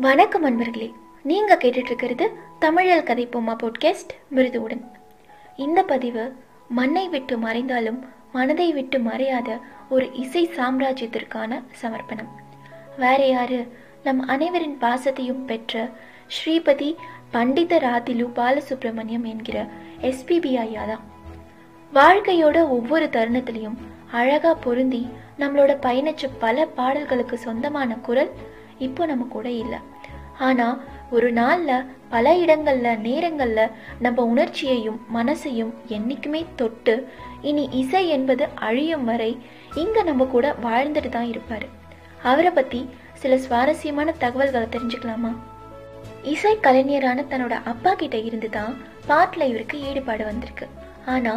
வணக்கம் அன்பர்களே. நீங்க கேட்டுட்டு இருக்கிறது தமிழில் கதைப்போமா பாட்காஸ்ட் மிருதுவுடன். இந்த பதிவு மண்ணை விட்டு மறைந்தாலும் மனதை விட்டு மறையாத ஒரு இசை சாம்ராஜ்யத்திற்கான சமர்ப்பணம். வேற யாரு நம் அனைவரின் பாசத்தையும் பெற்ற ஸ்ரீபதி பண்டித ராதிலு பாலசுப்ரமணியம் என்கிற எஸ்பிபி ஐயா தான் வாழ்க்கையோட ஒவ்வொரு தருணத்திலையும் அழகா பொருந்தி நம்மளோட பயணிச்ச பல பாடல்களுக்கு சொந்தமான குரல் இப்போ நம்ம கூட இல்லை. ஆனா ஒரு நாள்ல பல இடங்கள்ல நேரங்கள்ல நம்ம உணர்ச்சியையும் மனசையும் என்னைக்குமே தொட்டு இனி இசை என்பது அழியும் வரை இங்க நம்ம கூட வாழ்ந்துட்டு தான் இருப்பாரு. அவரை பத்தி சில சுவாரஸ்யமான தகவல்களை தெரிஞ்சுக்கலாமா? இசை கலைஞரான தன்னோட அப்பா கிட்ட இருந்து தான் பாட்டில் இவருக்கு ஈடுபாடு வந்திருக்கு. ஆனா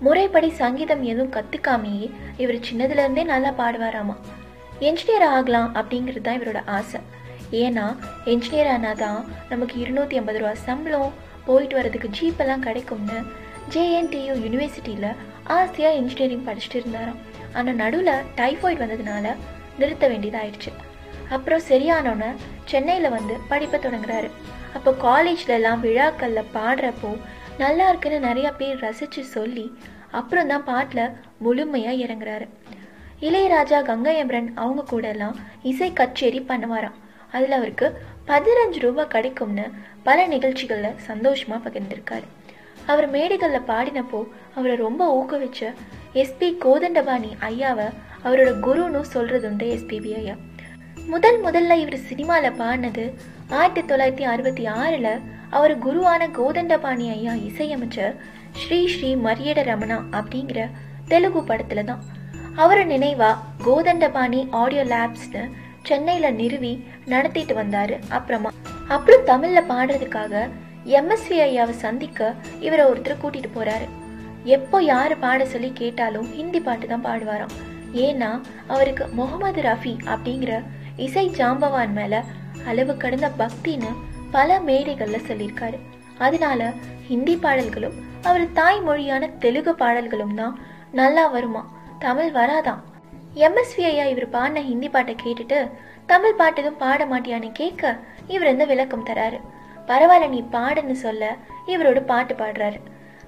முறைப்படி சங்கீதம் எதுவும் கத்துக்காமையே இவர் சின்னதுல இருந்தே நல்லா பாடுவாராமா? என்ஜினியர் ஆகலாம் அப்படிங்கிறது தான் இவரோட ஆசை. ஏன்னா என்ஜினியர் ஆனாதான் நமக்கு இருநூத்தி ஐம்பது ரூபா சம்பளம் போயிட்டு வர்றதுக்கு ஜீப்பெல்லாம் கிடைக்கும்னு ஜேஎன்டியூ யூனிவர்சிட்டியில் ஆசையாக இன்ஜினியரிங் படிச்சுட்டு இருந்தாராம். ஆனால் நடுவில் டைஃபாய்டு வந்ததுனால நிறுத்த வேண்டியதாயிடுச்சு அப்புறம் சரியானோன்னு சென்னையில் வந்து படிப்பை தொடங்குறாரு. அப்போ காலேஜ்லலாம் விழாக்களில் பாடுறப்போ நல்லா இருக்குன்னு நிறையா பேர் ரசித்து சொல்லி அப்புறம் தான் பாட்டில் முழுமையாக இறங்குறாரு. இளையராஜா கங்கை அமரன் அவங்க கூட எல்லாம் இசை கச்சேரி பண்ணுவாராம். அதுல அவருக்கு பதினஞ்சு ரூபாய் கிடைக்கும்னு பல நிகழ்ச்சிகள்ல சந்தோஷமா பகிர்ந்திருக்காரு. அவர் மேடைகள்ல பாடினப்போ அவரை ரொம்ப ஊக்குவிச்ச எஸ்பி கோதண்டபாணி ஐயாவை அவரோட குருன்னு சொல்றதுண்டு எஸ்பிபி ஐயா. முதல் முதல்ல இவர் சினிமால பாடினது ஆயிரத்தி தொள்ளாயிரத்தி அறுபத்தி ஆறுல அவர் குருவான கோதண்டபாணி ஐயா இசையமைச்ச ஸ்ரீ ஸ்ரீ மரியட ரமணா அப்படிங்கிற தெலுங்கு படத்துல தான் அவரை நினைவா கோதண்டபாணி ஆடியோ லேப்ஸ்னு சென்னையில நிறுவி நடத்திட்டு வந்தாரு. அப்புறமா அப்புறம் தமிழ்ல பாடுறதுக்காக எம்எஸ்வி ஐயாவை சந்திக்க இவரை ஒருத்தர் கூட்டிட்டு போறாரு. எப்போ யாரு பாட சொல்லி கேட்டாலும் ஹிந்தி பாட்டு தான் பாடுவாராம். ஏன்னா அவருக்கு முகமது ரஃபி அப்படிங்கிற இசை ஜாம்பவான் மேல அளவு கடந்த பக்தின்னு பல மேடைகள்ல சொல்லியிருக்காரு. அதனால ஹிந்தி பாடல்களும் அவர் தாய்மொழியான தெலுங்கு பாடல்களும் தான் நல்லா வருமா? தமிழ் வராதான் எம்எஸ்வி ஐயா இவர் பாடின ஹிந்தி பாட்டை கேட்டுட்டு தமிழ் பாட்டு எதுவும் பாட மாட்டியான்னு கேட்க இவர் இந்த விளக்கம் தராரு. பரவாயில்ல நீ பாடுன்னு சொல்ல இவரோட பாட்டு பாடுறாரு.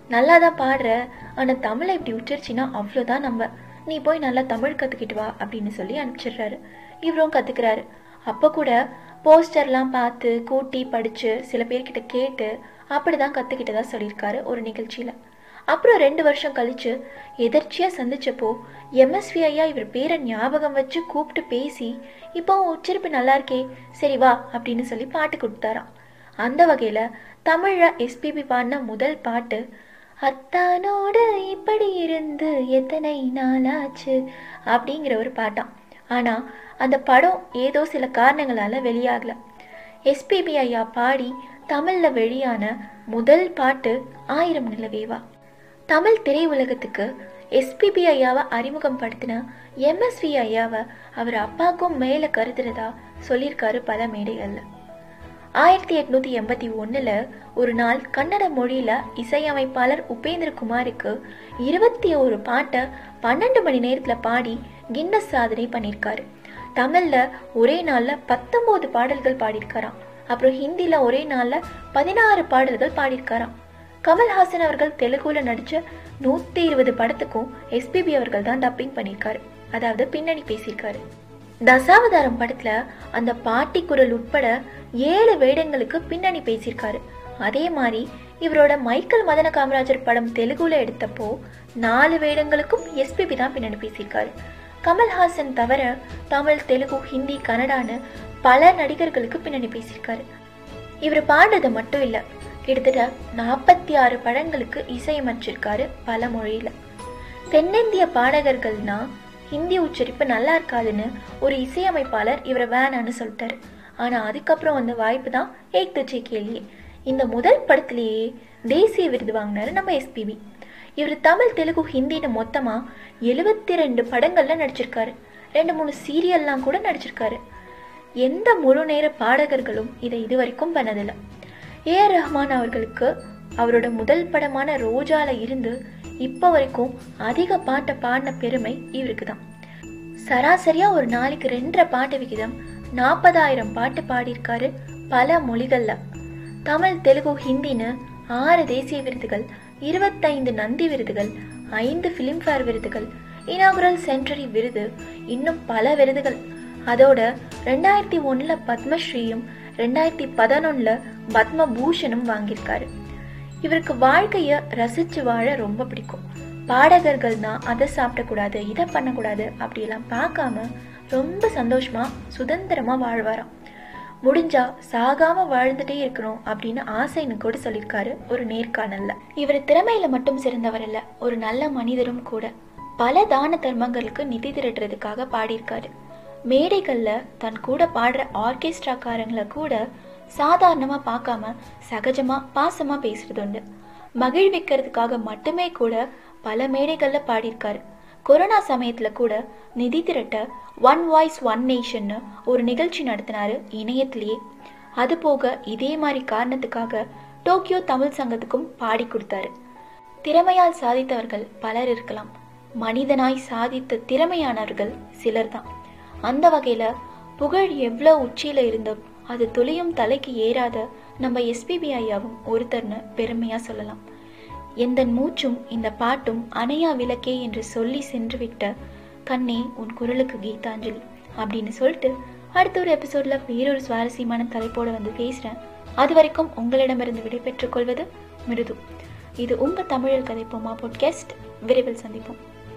நல்லா தான் பாடுற ஆனால் தமிழை இப்படி உச்சரிச்சின்னா அவ்வளோதான் நம்ம. நீ போய் நல்லா தமிழ் கற்றுக்கிட்டு வா அப்படின்னு சொல்லி அனுப்பிச்சிடுறாரு. இவரும் கற்றுக்கிறாரு அப்போ கூட போஸ்டர்லாம் பார்த்து கூட்டி படிச்சு சில பேர்கிட்ட கேட்டு அப்படிதான் கத்துக்கிட்டதா சொல்லியிருக்காரு ஒரு நிகழ்ச்சியில். அப்புறம் ரெண்டு வருஷம் கழிச்சு எதர்ச்சியாக சந்தித்தப்போ எம்எஸ்வி ஐயா இவர் பேரை ஞாபகம் வச்சு கூப்பிட்டு பேசி இப்போ உச்சரிப்பு நல்லா இருக்கே சரி வா அப்படின்னு சொல்லி பாட்டு கொடுத்தாராம். அந்த வகையில் தமிழ்ல எஸ்பிபி பாடின முதல் பாட்டு அத்தானோடு இப்படி இருந்து எத்தனை நாளாச்சு? அப்படிங்கிற ஒரு பாட்டாம். ஆனால் அந்த படம் ஏதோ சில காரணங்களால் வெளியாகல. எஸ்பிபி ஐயா பாடி தமிழில் வெளியான முதல் பாட்டு ஆயிரம் நிலவேவா? தமிழ் திரையுலகத்துக்கு எஸ்பிபி ஐயாவை அறிமுகம் படுத்தின எம்எஸ்வி ஐயாவை அவர் அப்பாவுக்கும் மேல கருதுறதா சொல்லியிருக்காரு பல மேடைகள்ல. ஆயிரத்தி எட்நூத்தி எண்பத்தி ஒண்ணுல ஒரு நாள் கன்னட மொழியில இசையமைப்பாளர் உபேந்திரகுமாருக்கு இருபத்தி ஒரு பாட்டை பன்னெண்டு மணி நேரத்துல பாடி கின்னஸ் சாதனை பண்ணியிருக்காரு. தமிழ்ல ஒரே நாள்ல பத்தொன்பது பாடல்கள் பாடியிருக்காராம். அப்புறம் ஹிந்தில ஒரே நாள்ல பதினாறு பாடல்கள் பாடியிருக்காராம். கமல்ஹாசன் அவர்கள் தெலுங்குல நடிச்ச நூத்தி இருபது படத்துக்கும் எஸ்பிபி அவர்கள் தான் டப்பிங் பண்ணியிருக்காரு. அதாவது பின்னணி பேசியிருக்காரு. தசாவதாரம் படத்துல அந்த பாட்டி குரல் உட்பட ஏழு வேடங்களுக்கு பின்னணி பேசியிருக்காரு. அதே மாதிரி இவரோட மைக்கேல் மதன காமராஜர் படம் தெலுங்குல எடுத்தப்போ நாலு வேடங்களுக்கும் எஸ்பிபி தான் பின்னணி பேசியிருக்காரு. கமல்ஹாசன் தவிர தமிழ் தெலுங்கு ஹிந்தி கன்னடான்னு பல நடிகர்களுக்கு பின்னணி பேசியிருக்காரு. இவர் பாடுறது மட்டும் இல்லை கிட்டத்தட்ட நாற்பத்தி ஆறு படங்களுக்கு இசையமைச்சிருக்காரு பல மொழியில. தென்னிந்திய பாடகர்கள்னா ஹிந்தி உச்சரிப்பு நல்லா இருக்காதுன்னு ஒரு இசையமைப்பாளர் இவரை வேணான்னு சொல்லிட்டாரு. ஆனா அதுக்கப்புறம் வந்த வாய்ப்பு தான் ஏக் துச்சே கேள்வியே இந்த முதல் படத்திலேயே தேசிய விருது வாங்கினாரு நம்ம எஸ்பிபி இவர் தமிழ் தெலுங்கு ஹிந்தின்னு மொத்தமா எழுபத்தி ரெண்டு படங்கள்ல நடிச்சிருக்காரு. ரெண்டு மூணு சீரியல்லாம் கூட நடிச்சிருக்காரு. எந்த முழு நேர பாடகர்களும் இதை இதுவரைக்கும் பண்ணதில்லை. ஏ ஆர் ரஹ்மான் அவர்களுக்கு அவரோட முதல் படமான ரோஜால இருந்து இப்போ வரைக்கும் அதிக பாட்டை பாடின பெருமை இவருக்கு தான் சராசரியா ஒரு நாளைக்கு ரெண்டரை பாட்டு விகிதம் நாற்பதாயிரம் பாட்டு பாடியிருக்காரு பல மொழிகள்ல. தமிழ் தெலுங்கு ஹிந்தின்னு ஆறு தேசிய விருதுகள் இருபத்தைந்து நந்தி விருதுகள் ஐந்து ஃபிலிம்ஃபேர் விருதுகள் இனாகுரல் சென்ட்ரி விருது இன்னும் பல விருதுகள். அதோட ரெண்டாயிரத்தி ஒண்ணுல பத்மஸ்ரீயும் ரெண்டாயிரத்தி பதினொன்னுல பத்ம பூஷனும் வாங்கியிருக்காரு. இவருக்கு வாழ்க்கைய ரசிச்சு வாழ ரொம்ப பிடிக்கும். பாடகர்கள்னா அதை சாப்பிடக்கூடாது இதை பண்ணக்கூடாது அப்படியெல்லாம் பார்க்காம ரொம்ப சந்தோஷமா சுதந்திரமா வாழ்வாராம். முடிஞ்சா சாகாம வாழ்ந்துட்டே இருக்கணும் அப்படின்னு ஆசைன்னு கூட சொல்லியிருக்காரு ஒரு நேர்காணல்ல. இவர் திறமையில மட்டும் சிறந்தவர் இல்ல ஒரு நல்ல மனிதரும் கூட. பல தான தர்மங்களுக்கு நிதி திரட்டுறதுக்காக பாடியிருக்காரு. மேடைகள்ல தன் கூட பாடுற ஆர்கெஸ்ட்ராக்காரங்களை கூட சாதாரணமாக பார்க்காம சகஜமாக பாசமாக பேசுறது உண்டு மகிழ்விக்கிறதுக்காக மட்டுமே கூட பல மேடைகளில் பாடியிருக்காரு. கொரோனா சமயத்தில் கூட நிதி திரட்ட ஒன் வாய்ஸ் ஒன் நேஷன்னு ஒரு நிகழ்ச்சி நடத்தினாரு இணையத்திலேயே. அது போக இதே மாதிரி காரணத்துக்காக டோக்கியோ தமிழ் சங்கத்துக்கும் பாடி கொடுத்தாரு. திறமையால் சாதித்தவர்கள் பலர் இருக்கலாம். மனிதனாய் சாதித்த திறமையானவர்கள் சிலர் தான் அந்த வகையில புகழ் எவ்வளோ உச்சியில இருந்தும் அது துளியும் தலைக்கு ஏறாத நம்ம எஸ்பிபி ஐயாவும் ஒருத்தர்னு பெருமையா சொல்லலாம். எந்த மூச்சும் இந்த பாட்டும் அணையா விளக்கே என்று சொல்லி சென்று விட்ட கண்ணே உன் குரலுக்கு கீதாஞ்சலி அப்படின்னு சொல்லிட்டு அடுத்த ஒரு எபிசோட்ல வேறொரு சுவாரஸ்யமான தலைப்போட வந்து பேசுறேன். அது வரைக்கும் உங்களிடமிருந்து விடைபெற்றுக் கொள்வது மிருது. இது உங்க தமிழர் கதைப்போமா பாட்காஸ்ட் விரைவில் சந்திப்போம்.